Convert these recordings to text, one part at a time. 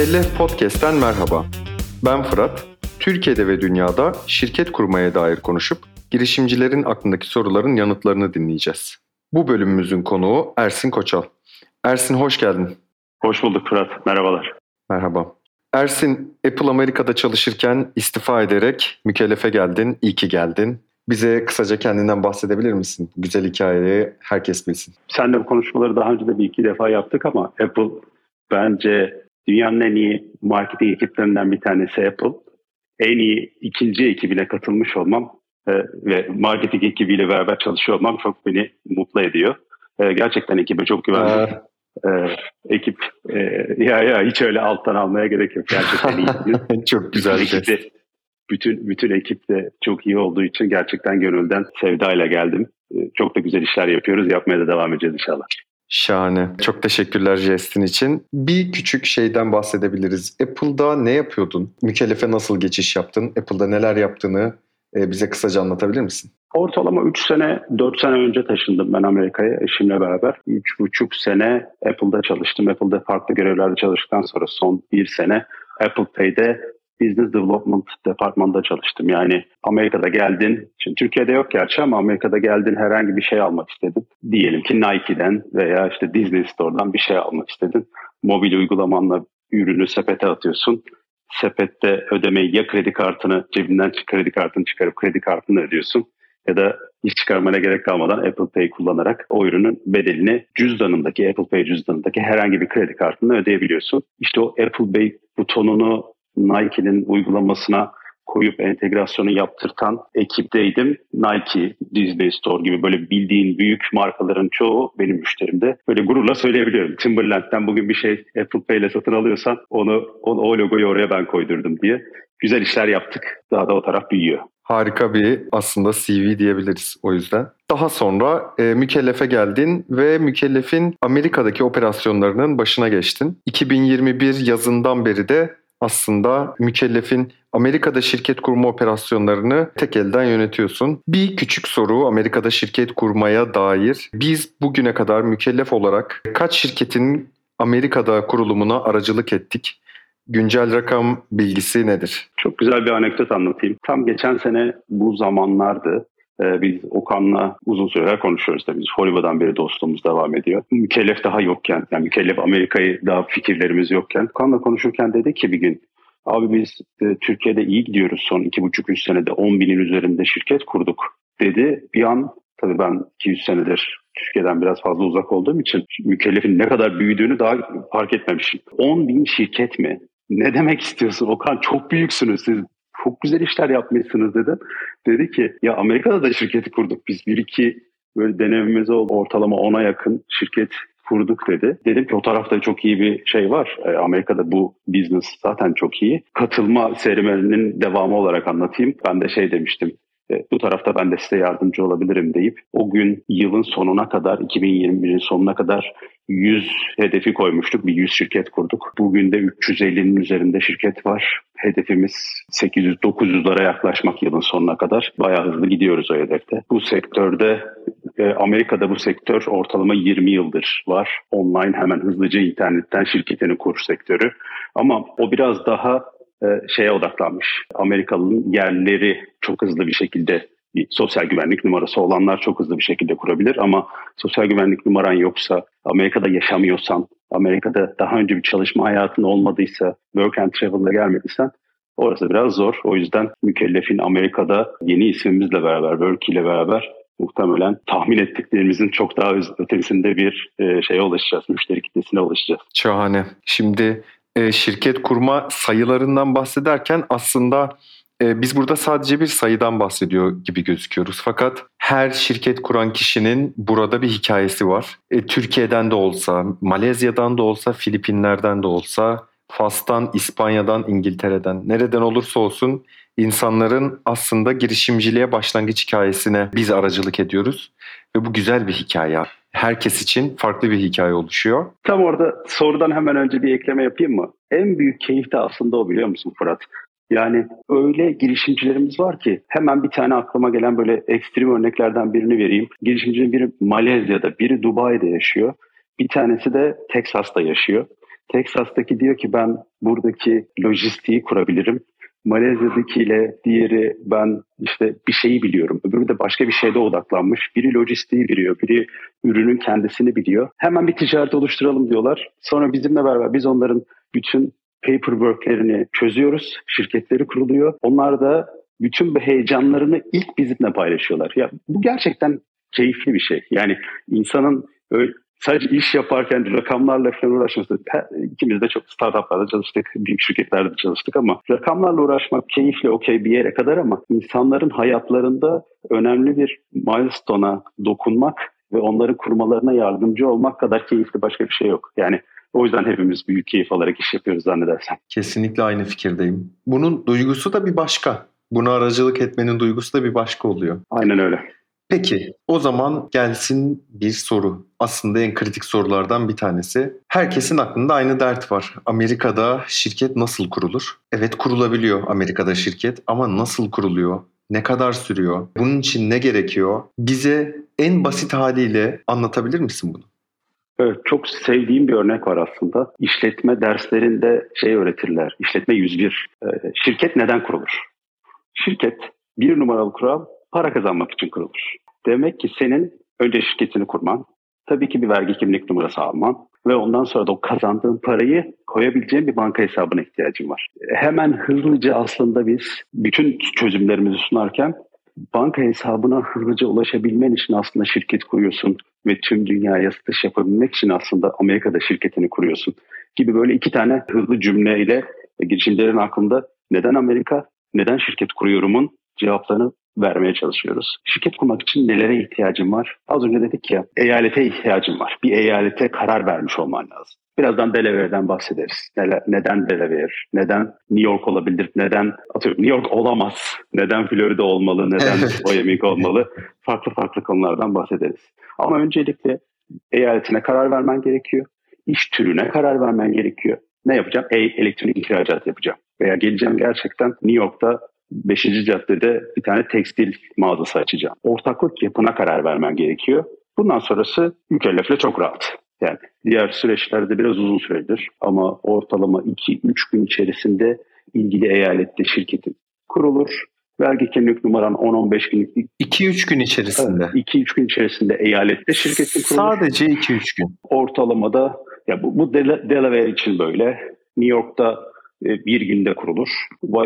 Mükellef Podcast'ten merhaba. Ben Fırat. Türkiye'de ve dünyada şirket kurmaya dair konuşup girişimcilerin aklındaki soruların yanıtlarını dinleyeceğiz. Bu bölümümüzün konuğu Ersin Koçal. Ersin hoş geldin. Hoş bulduk Fırat. Merhabalar. Merhaba. Ersin, Apple Amerika'da çalışırken istifa ederek mükellefe geldin. İyi ki geldin. Bize kısaca kendinden bahsedebilir misin? Güzel hikayeyi herkes bilsin. Sen de bu konuşmaları daha önce de bir iki defa yaptık ama Apple bence dünyanın en iyi marketing ekiplerinden bir tanesi Apple. En iyi ikinci ekibine katılmış olmam e, ve marketing ekibiyle beraber çalışıyor olmam çok beni mutlu ediyor. E, gerçekten ekibe çok güvendim. Ee, ekip e, ya ya hiç öyle alttan almaya gerek yok. Gerçekten iyi. çok güzel bir şey bütün bütün ekip de çok iyi olduğu için gerçekten gönülden sevdayla geldim. Ee, çok da güzel işler yapıyoruz. Yapmaya da devam edeceğiz inşallah. Şahane. Çok teşekkürler jestin için. Bir küçük şeyden bahsedebiliriz. Apple'da ne yapıyordun? Mükellefe nasıl geçiş yaptın? Apple'da neler yaptığını e, bize kısaca anlatabilir misin? Ortalama 3 sene, 4 sene önce taşındım ben Amerika'ya eşimle beraber. 3,5 sene Apple'da çalıştım. Apple'da farklı görevlerde çalıştıktan sonra son 1 sene Apple Pay'de Business Development departmanında çalıştım. Yani Amerika'da geldin, şimdi Türkiye'de yok gerçi ama Amerika'da geldin herhangi bir şey almak istedin. Diyelim ki Nike'den veya işte Disney Store'dan bir şey almak istedin. Mobil uygulamanla ürünü sepete atıyorsun. Sepette ödemeyi ya kredi kartını cebinden kredi kartını çıkarıp kredi kartını ödüyorsun ya da hiç çıkarmana gerek kalmadan Apple Pay kullanarak o ürünün bedelini cüzdanındaki Apple Pay cüzdanındaki herhangi bir kredi kartını ödeyebiliyorsun. İşte o Apple Pay butonunu Nike'nin uygulamasına koyup entegrasyonu yaptırtan ekipteydim. Nike, Disney Store gibi böyle bildiğin büyük markaların çoğu benim müşterimde. Böyle gururla söyleyebiliyorum. Timberland'den bugün bir şey Apple Pay ile satın alıyorsan onu, onu o logoyu oraya ben koydurdum diye. Güzel işler yaptık. Daha da o taraf büyüyor. Harika bir aslında CV diyebiliriz o yüzden. Daha sonra e, mükellefe geldin ve mükellefin Amerika'daki operasyonlarının başına geçtin. 2021 yazından beri de aslında mükellefin Amerika'da şirket kurma operasyonlarını tek elden yönetiyorsun. Bir küçük soru Amerika'da şirket kurmaya dair. Biz bugüne kadar mükellef olarak kaç şirketin Amerika'da kurulumuna aracılık ettik? Güncel rakam bilgisi nedir? Çok güzel bir anekdot anlatayım. Tam geçen sene bu zamanlardı. Ee, biz Okan'la uzun süreler konuşuyoruz tabii. Biz Hollywood'dan beri dostluğumuz devam ediyor. Mükellef daha yokken, yani mükellef Amerika'yı daha fikirlerimiz yokken. Okan'la konuşurken dedi ki bir gün, abi biz e, Türkiye'de iyi gidiyoruz son iki buçuk üç senede 10 binin üzerinde şirket kurduk dedi. Bir an tabii ben 200 senedir Türkiye'den biraz fazla uzak olduğum için mükellefin ne kadar büyüdüğünü daha fark etmemişim. 10 bin şirket mi? Ne demek istiyorsun Okan? Çok büyüksünüz siz çok güzel işler yapmışsınız dedim. Dedi ki ya Amerika'da da şirketi kurduk biz bir iki böyle denememiz oldu ortalama ona yakın şirket kurduk dedi. Dedim ki o tarafta çok iyi bir şey var. E, Amerika'da bu business zaten çok iyi. Katılma serüveninin devamı olarak anlatayım. Ben de şey demiştim. E, bu tarafta ben de size yardımcı olabilirim deyip o gün yılın sonuna kadar 2021'in sonuna kadar 100 hedefi koymuştuk. Bir 100 şirket kurduk. Bugün de 350'nin üzerinde şirket var. Hedefimiz 800-900'lara yaklaşmak yılın sonuna kadar. Bayağı hızlı gidiyoruz o hedefte. Bu sektörde e, Amerika'da bu sektör ortalama 20 yıldır var. Online hemen hızlıca internetten şirketini kur sektörü. Ama o biraz daha şeye odaklanmış. Amerikalı'nın yerleri çok hızlı bir şekilde bir sosyal güvenlik numarası olanlar çok hızlı bir şekilde kurabilir ama sosyal güvenlik numaran yoksa, Amerika'da yaşamıyorsan, Amerika'da daha önce bir çalışma hayatın olmadıysa, work and travel'la gelmediysen orası biraz zor. O yüzden mükellefin Amerika'da yeni ismimizle beraber, work ile beraber muhtemelen tahmin ettiklerimizin çok daha ötesinde bir e, şeye ulaşacağız, müşteri kitlesine ulaşacağız. Şahane. Şimdi e, şirket kurma sayılarından bahsederken aslında e, biz burada sadece bir sayıdan bahsediyor gibi gözüküyoruz. Fakat her şirket kuran kişinin burada bir hikayesi var. E, Türkiye'den de olsa, Malezya'dan da olsa, Filipinler'den de olsa, Fas'tan, İspanya'dan, İngiltere'den, nereden olursa olsun insanların aslında girişimciliğe başlangıç hikayesine biz aracılık ediyoruz. Ve bu güzel bir hikaye herkes için farklı bir hikaye oluşuyor. Tam orada sorudan hemen önce bir ekleme yapayım mı? En büyük keyif de aslında o biliyor musun Fırat? Yani öyle girişimcilerimiz var ki hemen bir tane aklıma gelen böyle ekstrem örneklerden birini vereyim. Girişimcinin biri Malezya'da, biri Dubai'de yaşıyor. Bir tanesi de Teksas'ta yaşıyor. Texas'taki diyor ki ben buradaki lojistiği kurabilirim. Malezya'dakiyle diğeri ben işte bir şeyi biliyorum. Öbürü de başka bir şeyde odaklanmış. Biri lojistiği biliyor, biri ürünün kendisini biliyor. Hemen bir ticaret oluşturalım diyorlar. Sonra bizimle beraber biz onların bütün paperworklerini çözüyoruz. Şirketleri kuruluyor. Onlar da bütün bu heyecanlarını ilk bizimle paylaşıyorlar. Ya bu gerçekten keyifli bir şey. Yani insanın öyle sadece iş yaparken rakamlarla falan uğraşması. İkimiz de çok startuplarda çalıştık, büyük şirketlerde çalıştık ama rakamlarla uğraşmak keyifli okey bir yere kadar ama insanların hayatlarında önemli bir milestone'a dokunmak ve onların kurmalarına yardımcı olmak kadar keyifli başka bir şey yok. Yani o yüzden hepimiz büyük keyif alarak iş yapıyoruz zannedersem. Kesinlikle aynı fikirdeyim. Bunun duygusu da bir başka. Buna aracılık etmenin duygusu da bir başka oluyor. Aynen öyle. Peki o zaman gelsin bir soru. Aslında en kritik sorulardan bir tanesi. Herkesin aklında aynı dert var. Amerika'da şirket nasıl kurulur? Evet kurulabiliyor Amerika'da şirket ama nasıl kuruluyor? Ne kadar sürüyor? Bunun için ne gerekiyor? Bize en basit haliyle anlatabilir misin bunu? Evet, çok sevdiğim bir örnek var aslında. İşletme derslerinde şey öğretirler. İşletme 101. Ee, şirket neden kurulur? Şirket bir numaralı kural para kazanmak için kurulur. Demek ki senin önce şirketini kurman, tabii ki bir vergi kimlik numarası alman ve ondan sonra da o kazandığın parayı koyabileceğin bir banka hesabına ihtiyacın var. Hemen hızlıca aslında biz bütün çözümlerimizi sunarken banka hesabına hızlıca ulaşabilmen için aslında şirket kuruyorsun ve tüm dünyaya satış yapabilmek için aslında Amerika'da şirketini kuruyorsun gibi böyle iki tane hızlı cümleyle girişimcilerin aklında neden Amerika, neden şirket kuruyorumun cevaplarını vermeye çalışıyoruz. Şirket kurmak için nelere ihtiyacım var? Az önce dedik ya eyalete ihtiyacım var. Bir eyalete karar vermiş olman lazım. Birazdan Delaware'den bahsederiz. Neden Delaware? Neden New York olabilir? Neden atıyorum New York olamaz? Neden Florida olmalı? Neden Miami olmalı? Farklı farklı konulardan bahsederiz. Ama öncelikle eyaletine karar vermen gerekiyor. İş türüne karar vermen gerekiyor. Ne yapacağım? E, elektronik ihracat yapacağım. Veya geleceğim gerçekten New York'ta 5. caddede bir tane tekstil mağazası açacağım. Ortaklık yapına karar vermen gerekiyor. Bundan sonrası mükellefle çok rahat. Yani diğer süreçlerde biraz uzun süredir ama ortalama 2-3 gün içerisinde ilgili eyalette şirketin kurulur. Vergi kimlik numaran 10-15 gün. 2-3 gün içerisinde. 2-3 gün içerisinde eyalette şirketin kurulur. Sadece 2-3 gün. Ortalamada ya bu, bu Delaware için böyle. New York'ta bir günde kurulur.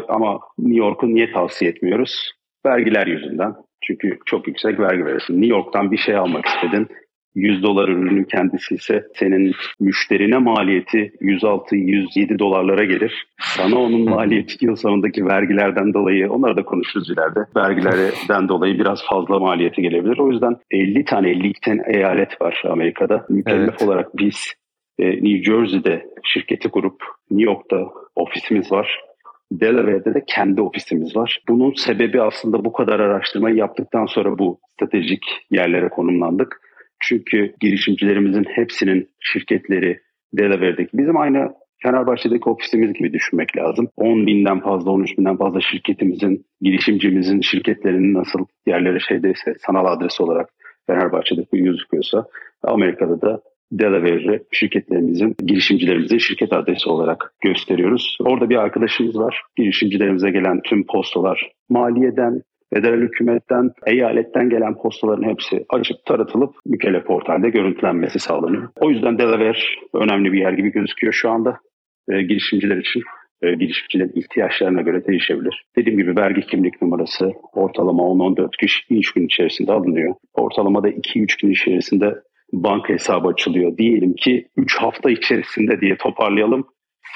Ama New York'u niye tavsiye etmiyoruz? Vergiler yüzünden. Çünkü çok yüksek vergi verirsin. New York'tan bir şey almak istedin. 100 dolar ürünün kendisi ise senin müşterine maliyeti 106-107 dolarlara gelir. Sana onun maliyeti yıl sonundaki vergilerden dolayı, onları da konuşuruz ileride. Vergilerden dolayı biraz fazla maliyeti gelebilir. O yüzden 50 tane 52 tane eyalet var Amerika'da. Mükellef evet. olarak biz e, New Jersey'de şirketi kurup New York'ta ofisimiz var. Delaware'de de kendi ofisimiz var. Bunun sebebi aslında bu kadar araştırmayı yaptıktan sonra bu stratejik yerlere konumlandık. Çünkü girişimcilerimizin hepsinin şirketleri Delaware'deki bizim aynı Fenerbahçe'deki ofisimiz gibi düşünmek lazım. 10 binden fazla, 13 binden fazla şirketimizin, girişimcimizin şirketlerinin nasıl yerlere şeydeyse, sanal adresi olarak Fenerbahçe'deki gözüküyorsa Amerika'da da Delaware'i şirketlerimizin, girişimcilerimizin şirket adresi olarak gösteriyoruz. Orada bir arkadaşımız var. Girişimcilerimize gelen tüm postalar maliyeden, federal hükümetten, eyaletten gelen postaların hepsi açıp taratılıp mükellef portalde görüntülenmesi sağlanıyor. O yüzden Delaware önemli bir yer gibi gözüküyor şu anda e, girişimciler için. E, girişimcilerin ihtiyaçlarına göre değişebilir. Dediğim gibi vergi kimlik numarası ortalama 10-14 kişi iş gün içerisinde alınıyor. Ortalamada 2-3 gün içerisinde banka hesabı açılıyor. Diyelim ki 3 hafta içerisinde diye toparlayalım.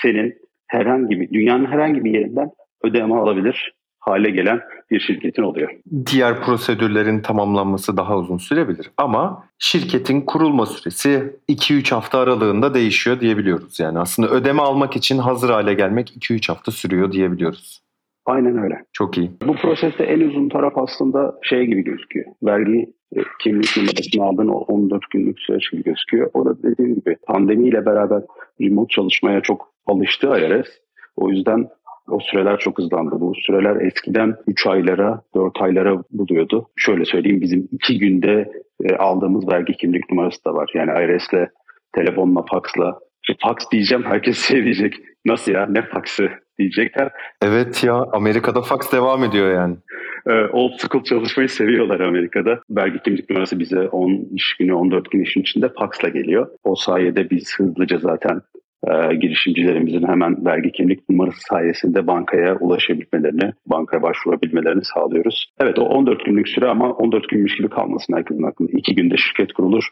Senin herhangi bir, dünyanın herhangi bir yerinden ödeme alabilir hale gelen bir şirketin oluyor. Diğer prosedürlerin tamamlanması daha uzun sürebilir ama şirketin kurulma süresi 2-3 hafta aralığında değişiyor diyebiliyoruz. Yani aslında ödeme almak için hazır hale gelmek 2-3 hafta sürüyor diyebiliyoruz. Aynen öyle. Çok iyi. Bu proseste en uzun taraf aslında şey gibi gözüküyor. Vergi kimlik numarasını aldığın o 14 günlük süreç gibi gözüküyor. O da dediğim gibi pandemiyle beraber remote çalışmaya çok alıştı IRS. O yüzden o süreler çok hızlandı. Bu süreler eskiden 3 aylara, 4 aylara buluyordu. Şöyle söyleyeyim bizim 2 günde e, aldığımız vergi kimlik numarası da var. Yani IRS'le, telefonla, faksla Şimdi fax diyeceğim herkes şey diyecek. Nasıl ya ne faxı diyecekler. Evet ya Amerika'da fax devam ediyor yani. Ee, old school çalışmayı seviyorlar Amerika'da. Vergi kimlik numarası bize 10 iş günü 14 gün işin içinde faxla geliyor. O sayede biz hızlıca zaten e, girişimcilerimizin hemen vergi kimlik numarası sayesinde bankaya ulaşabilmelerini, bankaya başvurabilmelerini sağlıyoruz. Evet o 14 günlük süre ama 14 günmüş gibi kalmasın herkesin aklında. 2 günde şirket kurulur.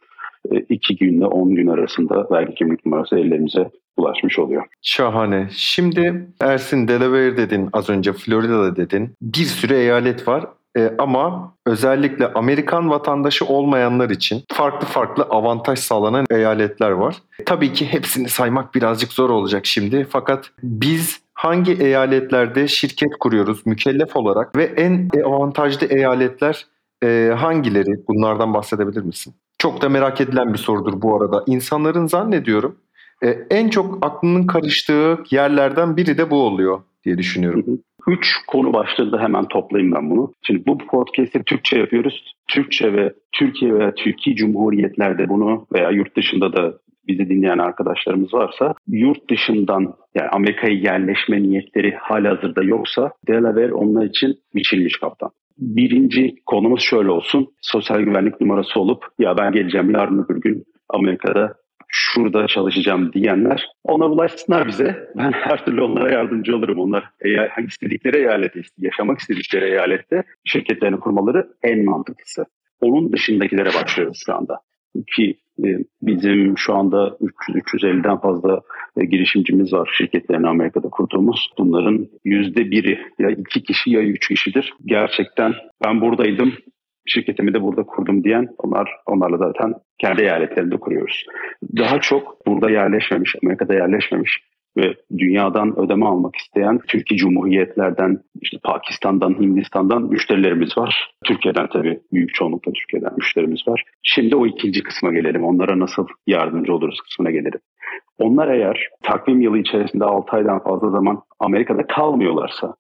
2 günde 10 gün arasında vergi kimlik numarası ellerimize ulaşmış oluyor. Şahane. Şimdi Ersin Delaware dedin, az önce Florida'da dedin. Bir sürü eyalet var. E, ama özellikle Amerikan vatandaşı olmayanlar için farklı farklı avantaj sağlanan eyaletler var. Tabii ki hepsini saymak birazcık zor olacak şimdi. Fakat biz hangi eyaletlerde şirket kuruyoruz mükellef olarak ve en avantajlı eyaletler e, hangileri? Bunlardan bahsedebilir misin? Çok da merak edilen bir sorudur bu arada. İnsanların zannediyorum e, en çok aklının karıştığı yerlerden biri de bu oluyor diye düşünüyorum. Üç konu başlığında hemen toplayayım ben bunu. Şimdi bu podcast'i Türkçe yapıyoruz. Türkçe ve Türkiye veya Türkiye Cumhuriyetlerde bunu veya yurt dışında da bizi dinleyen arkadaşlarımız varsa yurt dışından yani Amerika'ya yerleşme niyetleri hala hazırda yoksa Delaware onlar için biçilmiş kaptan. Birinci konumuz şöyle olsun. Sosyal güvenlik numarası olup ya ben geleceğim yarın öbür gün Amerika'da şurada çalışacağım diyenler onlar ulaşsınlar bize. Ben her türlü onlara yardımcı olurum. Onlar eğer istedikleri eyalette, yaşamak istedikleri eyalette şirketlerini kurmaları en mantıklısı. Onun dışındakilere başlıyoruz şu anda. Ki e, bizim şu anda 300-350'den fazla e, girişimcimiz var şirketlerini Amerika'da kurduğumuz. Bunların yüzde biri ya iki kişi ya üç kişidir. Gerçekten ben buradaydım, şirketimi de burada kurdum diyen onlar onlarla zaten kendi eyaletlerinde kuruyoruz. Daha çok burada yerleşmemiş, Amerika'da yerleşmemiş ve dünyadan ödeme almak isteyen Türkiye Cumhuriyetlerden, işte Pakistan'dan, Hindistan'dan müşterilerimiz var. Türkiye'den tabii büyük çoğunlukla Türkiye'den müşterimiz var. Şimdi o ikinci kısma gelelim. Onlara nasıl yardımcı oluruz kısmına gelelim. Onlar eğer takvim yılı içerisinde 6 aydan fazla zaman Amerika'da kalmıyorlarsa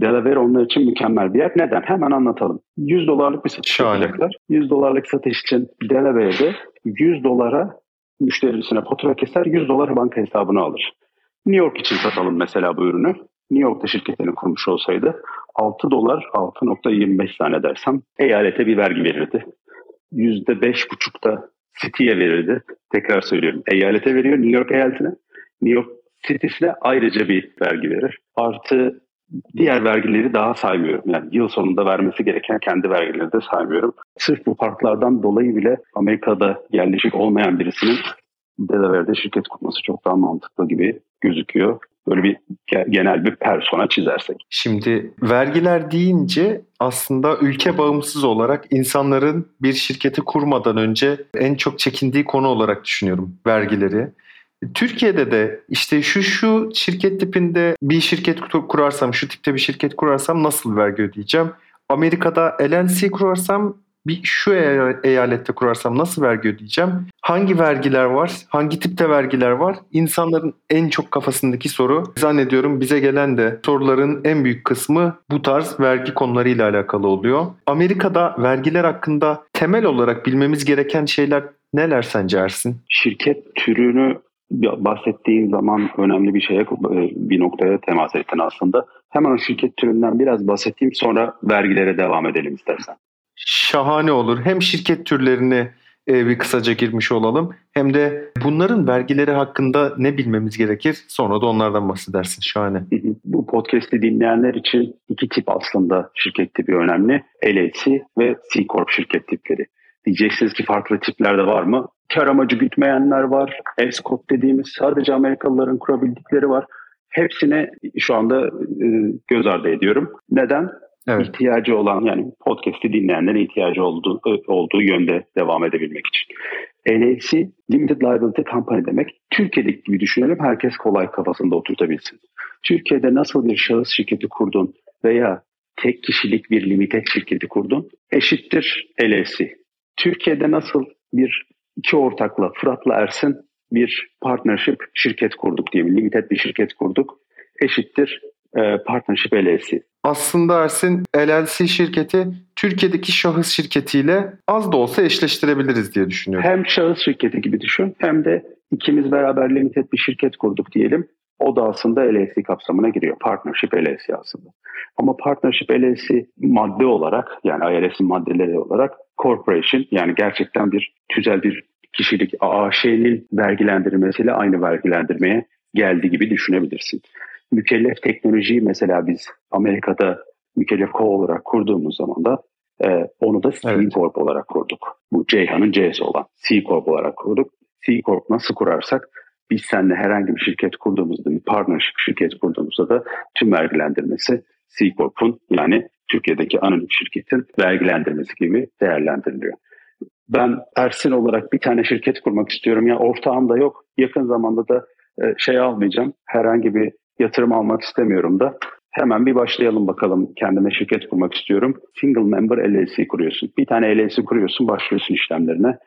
Delaware onlar için mükemmel bir yer. Neden? Hemen anlatalım. 100 dolarlık bir satış Şahane. yapacaklar. 100 dolarlık satış için Delaware'de 100 dolara müşterisine fatura keser, 100 dolar banka hesabına alır. New York için satalım mesela bu ürünü. New York'ta şirketini kurmuş olsaydı 6 dolar 6.25 tane dersem eyalete bir vergi verirdi. %5.5'da City'ye verirdi. Tekrar söylüyorum. Eyalete veriyor New York eyaletine. New York City'sine ayrıca bir vergi verir. Artı diğer vergileri daha saymıyorum. Yani yıl sonunda vermesi gereken kendi vergileri de saymıyorum. Sırf bu farklardan dolayı bile Amerika'da yerleşik olmayan birisinin Delaware'de şirket kurması çok daha mantıklı gibi gözüküyor. Böyle bir genel bir persona çizersek. Şimdi vergiler deyince aslında ülke bağımsız olarak insanların bir şirketi kurmadan önce en çok çekindiği konu olarak düşünüyorum vergileri. Türkiye'de de işte şu şu şirket tipinde bir şirket kurarsam, şu tipte bir şirket kurarsam nasıl vergi ödeyeceğim? Amerika'da LLC kurarsam bir şu eyalette kurarsam nasıl vergi ödeyeceğim? Hangi vergiler var? Hangi tipte vergiler var? İnsanların en çok kafasındaki soru. Zannediyorum bize gelen de soruların en büyük kısmı bu tarz vergi konularıyla alakalı oluyor. Amerika'da vergiler hakkında temel olarak bilmemiz gereken şeyler neler sence Ersin? Şirket türünü bahsettiğin zaman önemli bir şeye bir noktaya temas ettin aslında. Hemen o şirket türünden biraz bahsedeyim sonra vergilere devam edelim istersen. Şahane olur. Hem şirket türlerini e, bir kısaca girmiş olalım hem de bunların vergileri hakkında ne bilmemiz gerekir sonra da onlardan bahsedersin. Şahane. Bu podcast'i dinleyenler için iki tip aslında şirket tipi önemli. LLC ve C Corp şirket tipleri. Diyeceksiniz ki farklı tipler de var mı? Kar amacı gütmeyenler var. S-Corp dediğimiz sadece Amerikalıların kurabildikleri var. Hepsine şu anda e, göz ardı ediyorum. Neden? Evet. ihtiyacı olan yani podcast'i dinleyenlere ihtiyacı olduğu, olduğu yönde devam edebilmek için. LLC Limited Liability Company demek. Türkiye'deki gibi düşünelim herkes kolay kafasında oturtabilsin. Türkiye'de nasıl bir şahıs şirketi kurdun veya tek kişilik bir limited şirketi kurdun eşittir LLC. Türkiye'de nasıl bir iki ortakla Fırat'la Ersin bir partnership şirket kurduk diyelim. Limited bir şirket kurduk. Eşittir e, partnership LLC. Aslında Ersin LLC şirketi Türkiye'deki şahıs şirketiyle az da olsa eşleştirebiliriz diye düşünüyorum. Hem şahıs şirketi gibi düşün hem de İkimiz beraber limited bir şirket kurduk diyelim. O da aslında LLC kapsamına giriyor. Partnership LLC aslında. Ama Partnership LLC madde olarak yani IRS'in maddeleri olarak corporation yani gerçekten bir tüzel bir kişilik AŞ'nin vergilendirmesiyle aynı vergilendirmeye geldi gibi düşünebilirsin. Mükellef teknolojiyi mesela biz Amerika'da mükellef co olarak kurduğumuz zaman da e, onu da C evet. Corp olarak kurduk. Bu Ceyhan'ın C'si olan C Corp olarak kurduk. C Corp nasıl kurarsak biz seninle herhangi bir şirket kurduğumuzda, bir partnership şirket kurduğumuzda da tüm vergilendirmesi C Corp'un yani Türkiye'deki anonim şirketin vergilendirmesi gibi değerlendiriliyor. Ben Ersin olarak bir tane şirket kurmak istiyorum. Ya ortağım da yok. Yakın zamanda da e, şey almayacağım. Herhangi bir yatırım almak istemiyorum da. Hemen bir başlayalım bakalım. Kendime şirket kurmak istiyorum. Single member LLC kuruyorsun. Bir tane LLC kuruyorsun, başlıyorsun işlemlerine.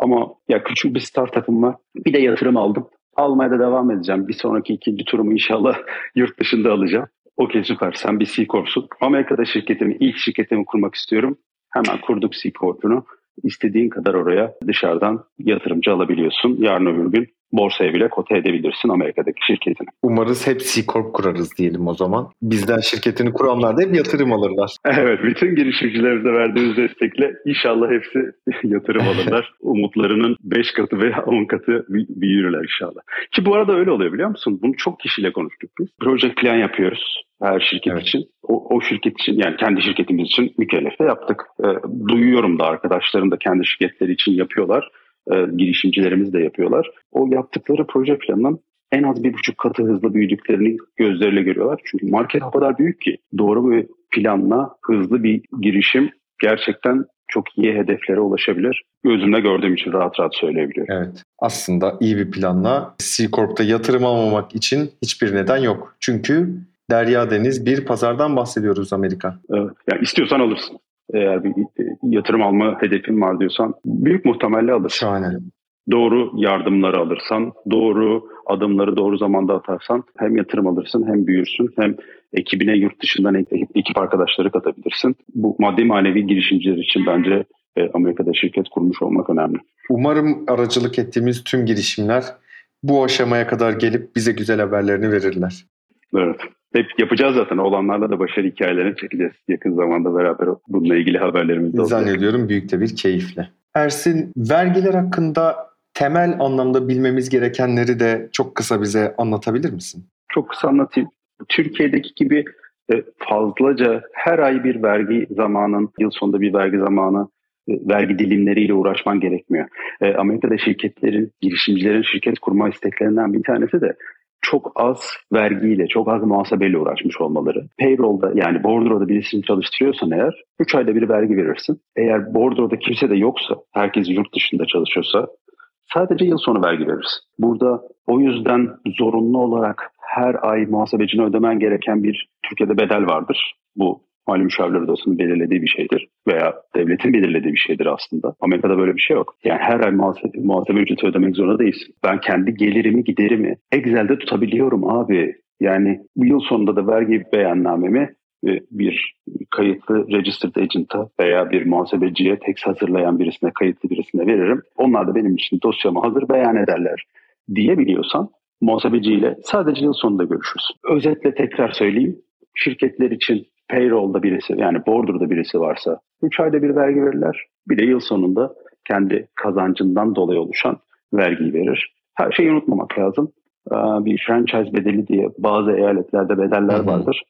Ama ya küçük bir startup'ım var. Bir de yatırım aldım. Almaya da devam edeceğim. Bir sonraki ikinci turumu inşallah yurt dışında alacağım. Okey süper. Sen bir C Corp'sun. Amerika'da şirketimi, ilk şirketimi kurmak istiyorum. Hemen kurduk C Corp'unu. İstediğin kadar oraya dışarıdan yatırımcı alabiliyorsun. Yarın öbür gün borsaya bile kote edebilirsin Amerika'daki şirketini. Umarız hep C Corp kurarız diyelim o zaman. Bizden şirketini kuranlar da hep yatırım alırlar. Evet, bütün girişimcilerimize verdiğimiz destekle inşallah hepsi yatırım alırlar. Umutlarının 5 katı veya 10 katı büyürler inşallah. Ki bu arada öyle oluyor biliyor musun? Bunu çok kişiyle konuştuk biz. Proje plan yapıyoruz her şirket evet. için. O, o şirket için yani kendi şirketimiz için mükellefe yaptık. E, duyuyorum da arkadaşlarım da kendi şirketleri için yapıyorlar e, girişimcilerimiz de yapıyorlar. O yaptıkları proje planının en az bir buçuk katı hızlı büyüdüklerini gözleriyle görüyorlar. Çünkü market o kadar büyük ki doğru bir planla hızlı bir girişim gerçekten çok iyi hedeflere ulaşabilir. Gözümle gördüğüm için rahat rahat söyleyebiliyorum. Evet. Aslında iyi bir planla C Corp'ta yatırım almamak için hiçbir neden yok. Çünkü Derya Deniz bir pazardan bahsediyoruz Amerika. Evet. Yani istiyorsan alırsın eğer bir yatırım alma hedefin var diyorsan büyük muhtemelle alırsın. Şahane. Doğru yardımları alırsan, doğru adımları doğru zamanda atarsan hem yatırım alırsın hem büyürsün hem ekibine yurt dışından ekip arkadaşları katabilirsin. Bu maddi manevi girişimciler için bence e, Amerika'da şirket kurmuş olmak önemli. Umarım aracılık ettiğimiz tüm girişimler bu aşamaya kadar gelip bize güzel haberlerini verirler. Evet. Hep yapacağız zaten. Olanlarla da başarı hikayelerini çekeceğiz. Yakın zamanda beraber bununla ilgili haberlerimiz de olacak. Zannediyorum büyük de bir keyifle. Ersin, vergiler hakkında temel anlamda bilmemiz gerekenleri de çok kısa bize anlatabilir misin? Çok kısa anlatayım. Türkiye'deki gibi e, fazlaca her ay bir vergi zamanın, yıl sonunda bir vergi zamanı e, vergi dilimleriyle uğraşman gerekmiyor. E, Amerika'da şirketlerin, girişimcilerin şirket kurma isteklerinden bir tanesi de çok az vergiyle, çok az muhasebeyle uğraşmış olmaları. Payroll'da yani bordroda birisini çalıştırıyorsan eğer 3 ayda bir vergi verirsin. Eğer bordroda kimse de yoksa, herkes yurt dışında çalışıyorsa sadece yıl sonu vergi verirsin. Burada o yüzden zorunlu olarak her ay muhasebecine ödemen gereken bir Türkiye'de bedel vardır. Bu mali müşavirler odasının belirlediği bir şeydir veya devletin belirlediği bir şeydir aslında. Amerika'da böyle bir şey yok. Yani her ay muhasebe, muhasebe ücreti ödemek zorunda değilsin. Ben kendi gelirimi giderimi Excel'de tutabiliyorum abi. Yani yıl sonunda da vergi beyannamemi e, bir kayıtlı registered agent'a veya bir muhasebeciye tekst hazırlayan birisine, kayıtlı birisine veririm. Onlar da benim için dosyamı hazır beyan ederler diyebiliyorsan muhasebeciyle sadece yıl sonunda görüşürsün. Özetle tekrar söyleyeyim. Şirketler için payroll'da birisi yani border'da birisi varsa 3 ayda bir vergi verirler. Bir de yıl sonunda kendi kazancından dolayı oluşan vergiyi verir. Her şeyi unutmamak lazım. Bir franchise bedeli diye bazı eyaletlerde bedeller vardır.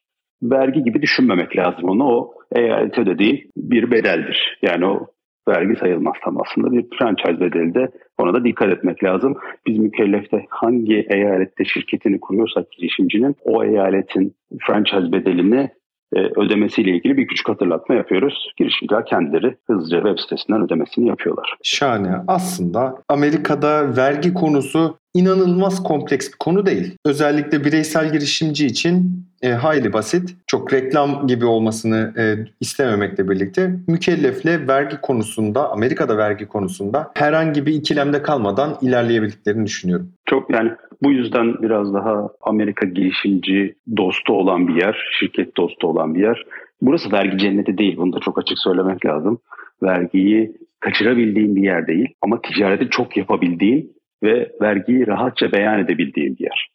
Vergi gibi düşünmemek lazım onu. O eyalete ödediğin bir bedeldir. Yani o vergi sayılmaz tam aslında bir franchise bedeli de ona da dikkat etmek lazım. Biz mükellefte hangi eyalette şirketini kuruyorsak girişimcinin o eyaletin franchise bedelini e, ödemesiyle ilgili bir küçük hatırlatma yapıyoruz. Girişimciler kendileri hızlıca web sitesinden ödemesini yapıyorlar. Şahane. Aslında Amerika'da vergi konusu inanılmaz kompleks bir konu değil. Özellikle bireysel girişimci için e, hayli basit. Çok reklam gibi olmasını e, istememekle birlikte mükellefle vergi konusunda, Amerika'da vergi konusunda herhangi bir ikilemde kalmadan ilerleyebildiklerini düşünüyorum. Çok yani bu yüzden biraz daha Amerika girişimci dostu olan bir yer, şirket dostu olan bir yer. Burası vergi cenneti değil. Bunu da çok açık söylemek lazım. Vergiyi kaçırabildiğin bir yer değil ama ticareti çok yapabildiğin ve vergiyi rahatça beyan edebildiğin bir yer.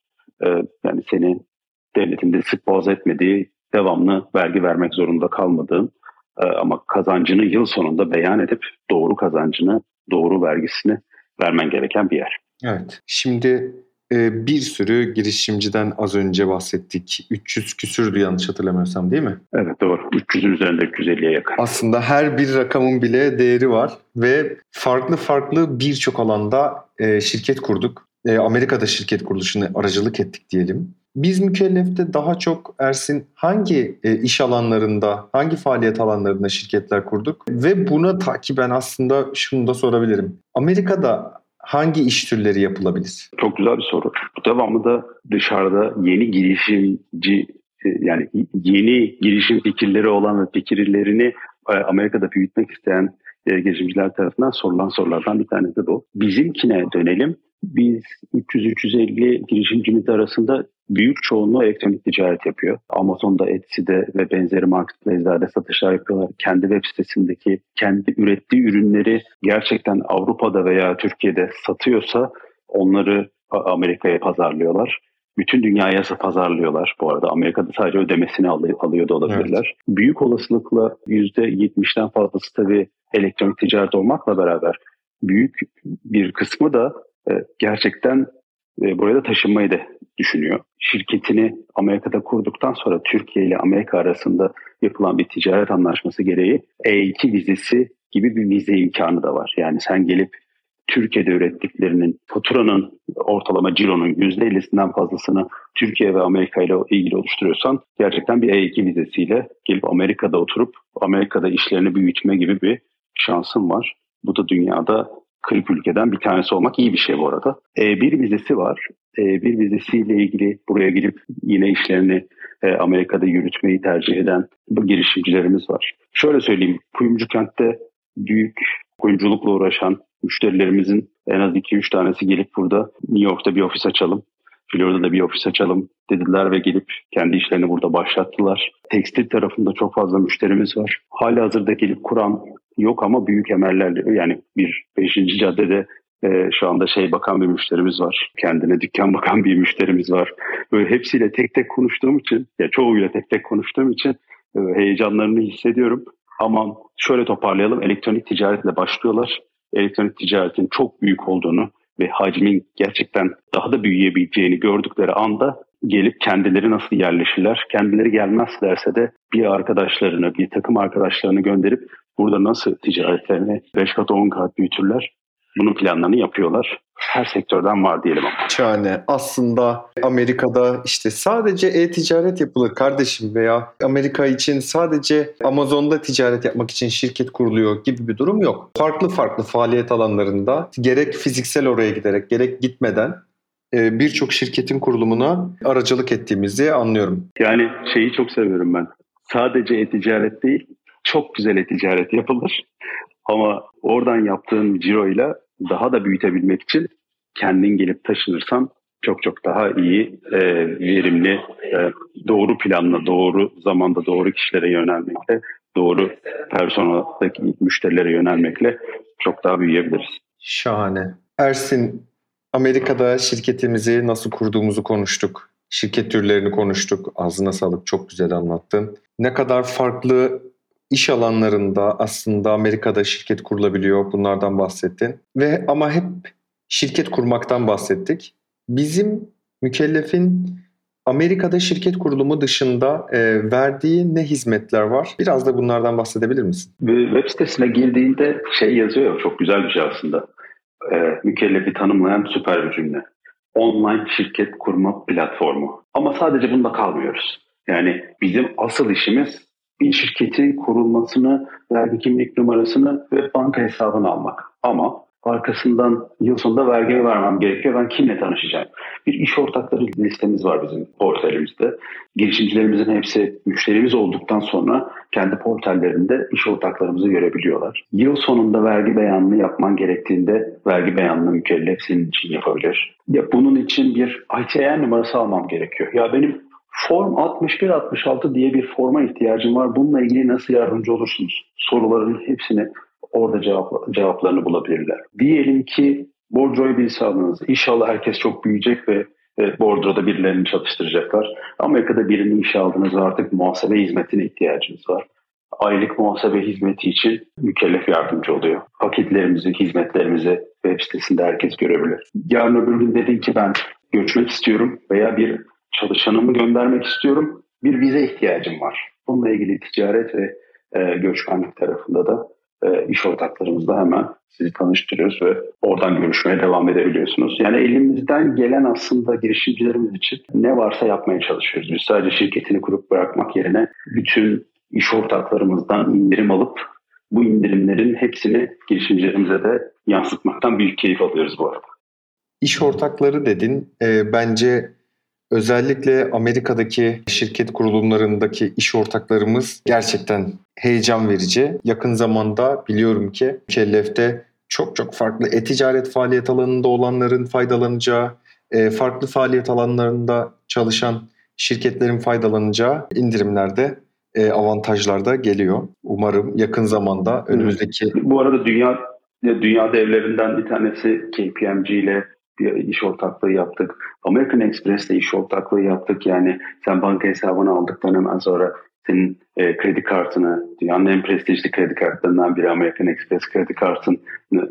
Ee, yani seni devletin de sık boğaz etmediği, devamlı vergi vermek zorunda kalmadığın e, ama kazancını yıl sonunda beyan edip doğru kazancını, doğru vergisini vermen gereken bir yer. Evet. Şimdi bir sürü girişimciden az önce bahsettik. 300 küsürdü yanlış hatırlamıyorsam değil mi? Evet doğru. 300'ün üzerinde 350'ye yakın. Aslında her bir rakamın bile değeri var ve farklı farklı birçok alanda e, şirket kurduk. E, Amerika'da şirket kuruluşunu aracılık ettik diyelim. Biz mükellefte daha çok Ersin hangi e, iş alanlarında, hangi faaliyet alanlarında şirketler kurduk? Ve buna takiben aslında şunu da sorabilirim. Amerika'da hangi iş türleri yapılabilir? Çok güzel bir soru. Bu devamlı da dışarıda yeni girişimci e, yani yeni girişim fikirleri olan ve fikirlerini e, Amerika'da büyütmek isteyen e, girişimciler tarafından sorulan sorulardan bir tanesi de bu. Bizimkine dönelim. Biz 300-350 girişimcimiz arasında büyük çoğunluğu elektronik ticaret yapıyor. Amazon'da, Etsy'de ve benzeri marketplace'lerde satışlar yapıyorlar. Kendi web sitesindeki kendi ürettiği ürünleri gerçekten Avrupa'da veya Türkiye'de satıyorsa onları Amerika'ya pazarlıyorlar. Bütün dünyaya pazarlıyorlar bu arada. Amerika'da sadece ödemesini alıyor, alıyor da olabilirler. Evet. Büyük olasılıkla %70'den fazlası tabii elektronik ticaret olmakla beraber büyük bir kısmı da e, gerçekten e, buraya da taşınmayı da düşünüyor. Şirketini Amerika'da kurduktan sonra Türkiye ile Amerika arasında yapılan bir ticaret anlaşması gereği E2 vizesi gibi bir vize imkanı da var. Yani sen gelip Türkiye'de ürettiklerinin faturanın ortalama cironun %50'sinden fazlasını Türkiye ve Amerika ile ilgili oluşturuyorsan gerçekten bir E2 vizesiyle gelip Amerika'da oturup Amerika'da işlerini büyütme gibi bir şansın var. Bu da dünyada 40 ülkeden bir tanesi olmak iyi bir şey bu arada. E1 vizesi var. E1 vizesiyle ilgili buraya gelip yine işlerini e, Amerika'da yürütmeyi tercih eden bu girişimcilerimiz var. Şöyle söyleyeyim, Kuyumcu kentte büyük kuyumculukla uğraşan müşterilerimizin en az 2-3 tanesi gelip burada New York'ta bir ofis açalım, Florida'da bir ofis açalım dediler ve gelip kendi işlerini burada başlattılar. Tekstil tarafında çok fazla müşterimiz var. Hala hazırda gelip kuran yok ama büyük emellerle yani bir 5. caddede e, şu anda şey bakan bir müşterimiz var. Kendine dükkan bakan bir müşterimiz var. Böyle hepsiyle tek tek konuştuğum için ya çoğuyla tek tek konuştuğum için e, heyecanlarını hissediyorum. Ama şöyle toparlayalım. Elektronik ticaretle başlıyorlar. Elektronik ticaretin çok büyük olduğunu ve hacmin gerçekten daha da büyüyebileceğini gördükleri anda gelip kendileri nasıl yerleşirler? Kendileri gelmezlerse de bir arkadaşlarını, bir takım arkadaşlarını gönderip burada nasıl ticaretlerini 5 kat 10 kat büyütürler? Bunun planlarını yapıyorlar. Her sektörden var diyelim ama. Şahane. Aslında Amerika'da işte sadece e-ticaret yapılır kardeşim veya Amerika için sadece Amazon'da ticaret yapmak için şirket kuruluyor gibi bir durum yok. Farklı farklı faaliyet alanlarında gerek fiziksel oraya giderek gerek gitmeden e, birçok şirketin kurulumuna aracılık ettiğimizi anlıyorum. Yani şeyi çok seviyorum ben. Sadece e-ticaret değil, çok güzel e-ticaret yapılır. Ama oradan yaptığın ciroyla daha da büyütebilmek için kendin gelip taşınırsan çok çok daha iyi, e, verimli, e, doğru planla, doğru zamanda doğru kişilere yönelmekle, doğru personeldeki müşterilere yönelmekle çok daha büyüyebiliriz. Şahane. Ersin, Amerika'da şirketimizi nasıl kurduğumuzu konuştuk. Şirket türlerini konuştuk. Ağzına sağlık çok güzel anlattın. Ne kadar farklı iş alanlarında aslında Amerika'da şirket kurulabiliyor. Bunlardan bahsettin. Ve ama hep şirket kurmaktan bahsettik. Bizim mükellefin Amerika'da şirket kurulumu dışında e, verdiği ne hizmetler var? Biraz da bunlardan bahsedebilir misin? Web sitesine girdiğinde şey yazıyor, çok güzel bir şey aslında. E, mükellefi tanımlayan süper bir cümle. Online şirket kurma platformu. Ama sadece bunda kalmıyoruz. Yani bizim asıl işimiz bir şirketin kurulmasını, vergi kimlik numarasını ve banka hesabını almak. Ama arkasından yıl sonunda vergi vermem gerekiyor. Ben kimle tanışacağım? Bir iş ortakları listemiz var bizim portalimizde. Girişimcilerimizin hepsi müşterimiz olduktan sonra kendi portallerinde iş ortaklarımızı görebiliyorlar. Yıl sonunda vergi beyanını yapman gerektiğinde vergi beyanını mükellef senin için yapabilir. Ya bunun için bir ITN numarası almam gerekiyor. Ya benim Form 61-66 diye bir forma ihtiyacım var. Bununla ilgili nasıl yardımcı olursunuz? Soruların hepsini orada cevap, cevaplarını bulabilirler. Diyelim ki Bordro'yu birisi aldınız. İnşallah herkes çok büyüyecek ve e, bordroda birilerini çalıştıracaklar. Amerika'da birini işe aldınız ve artık muhasebe hizmetine ihtiyacınız var. Aylık muhasebe hizmeti için mükellef yardımcı oluyor. Paketlerimizi, hizmetlerimizi web sitesinde herkes görebilir. Yarın öbür gün dedin ki ben göçmek istiyorum veya bir çalışanımı göndermek istiyorum. Bir vize ihtiyacım var. Bununla ilgili ticaret ve e, göçmenlik tarafında da e, iş ortaklarımızla hemen sizi tanıştırıyoruz ve oradan görüşmeye devam edebiliyorsunuz. Yani elimizden gelen aslında girişimcilerimiz için ne varsa yapmaya çalışıyoruz. Biz sadece şirketini kurup bırakmak yerine bütün iş ortaklarımızdan indirim alıp bu indirimlerin hepsini girişimcilerimize de yansıtmaktan büyük keyif alıyoruz bu arada. İş ortakları dedin. E, bence özellikle Amerika'daki şirket kurulumlarındaki iş ortaklarımız gerçekten heyecan verici. Yakın zamanda biliyorum ki mükellefte çok çok farklı e-ticaret faaliyet alanında olanların faydalanacağı, e, farklı faaliyet alanlarında çalışan şirketlerin faydalanacağı indirimlerde e, avantajlar da geliyor. Umarım yakın zamanda önümüzdeki... Bu arada dünya dünya devlerinden bir tanesi KPMG ile iş ortaklığı yaptık. American Express ile iş ortaklığı yaptık. Yani sen banka hesabını aldıktan hemen sonra senin e, kredi kartını, dünyanın en prestijli kredi kartlarından biri American Express kredi kartını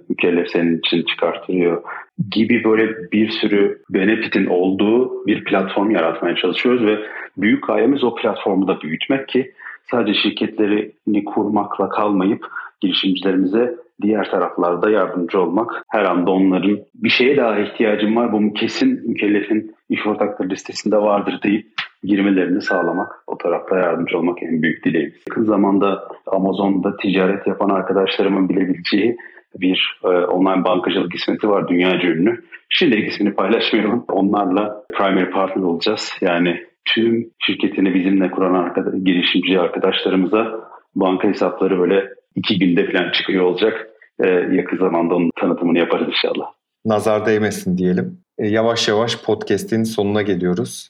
mükellef senin için çıkartıyor gibi böyle bir sürü benefitin olduğu bir platform yaratmaya çalışıyoruz ve büyük gayemiz o platformu da büyütmek ki sadece şirketlerini kurmakla kalmayıp girişimcilerimize diğer taraflarda yardımcı olmak. Her anda onların bir şeye daha ihtiyacım var. Bu kesin mükellefin iş ortakları listesinde vardır deyip girmelerini sağlamak. O tarafta yardımcı olmak en büyük dileğimiz. Yakın zamanda Amazon'da ticaret yapan arkadaşlarımın bilebileceği bir e, online bankacılık hizmeti var dünyaca ünlü. Şimdilik ismini paylaşmıyorum. Onlarla primary partner olacağız. Yani tüm şirketini bizimle kuran arkadaş, girişimci arkadaşlarımıza banka hesapları böyle iki günde falan çıkıyor olacak. Ee, yakın zamanda onun tanıtımını yaparız inşallah. Nazar değmesin diyelim. E, yavaş yavaş podcast'in sonuna geliyoruz.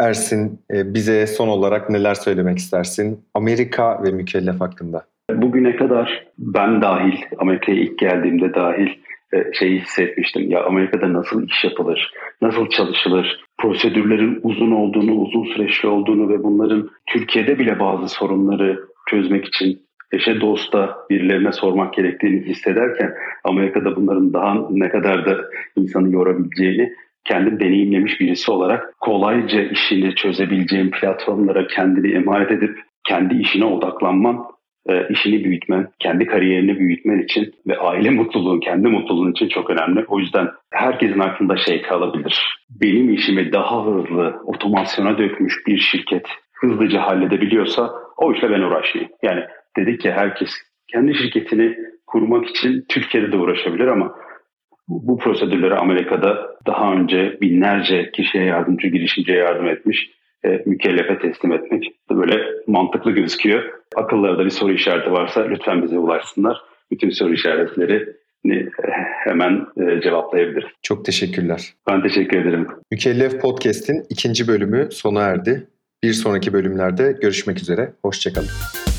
Ersin e, bize son olarak neler söylemek istersin Amerika ve mükellef hakkında? Bugüne kadar ben dahil, Amerika'ya ilk geldiğimde dahil e, şeyi hissetmiştim. Ya Amerika'da nasıl iş yapılır, nasıl çalışılır, prosedürlerin uzun olduğunu, uzun süreçli olduğunu ve bunların Türkiye'de bile bazı sorunları çözmek için eşe dosta birilerine sormak gerektiğini hissederken Amerika'da bunların daha ne kadar da insanı yorabileceğini kendim deneyimlemiş birisi olarak kolayca işini çözebileceğin platformlara kendini emanet edip kendi işine odaklanman, e, işini büyütmen, kendi kariyerini büyütmen için ve aile mutluluğun, kendi mutluluğun için çok önemli. O yüzden herkesin aklında şey kalabilir. Benim işimi daha hızlı otomasyona dökmüş bir şirket hızlıca halledebiliyorsa o işle ben uğraşayım. Yani dedik ki herkes kendi şirketini kurmak için Türkiye'de de uğraşabilir ama bu prosedürleri Amerika'da daha önce binlerce kişiye yardımcı, girişimciye yardım etmiş, e, mükellefe teslim etmek böyle mantıklı gözüküyor. Akıllarda bir soru işareti varsa lütfen bize ulaşsınlar. Bütün soru işaretleri hemen e, cevaplayabiliriz. Çok teşekkürler. Ben teşekkür ederim. Mükellef Podcast'in ikinci bölümü sona erdi. Bir sonraki bölümlerde görüşmek üzere. Hoşçakalın.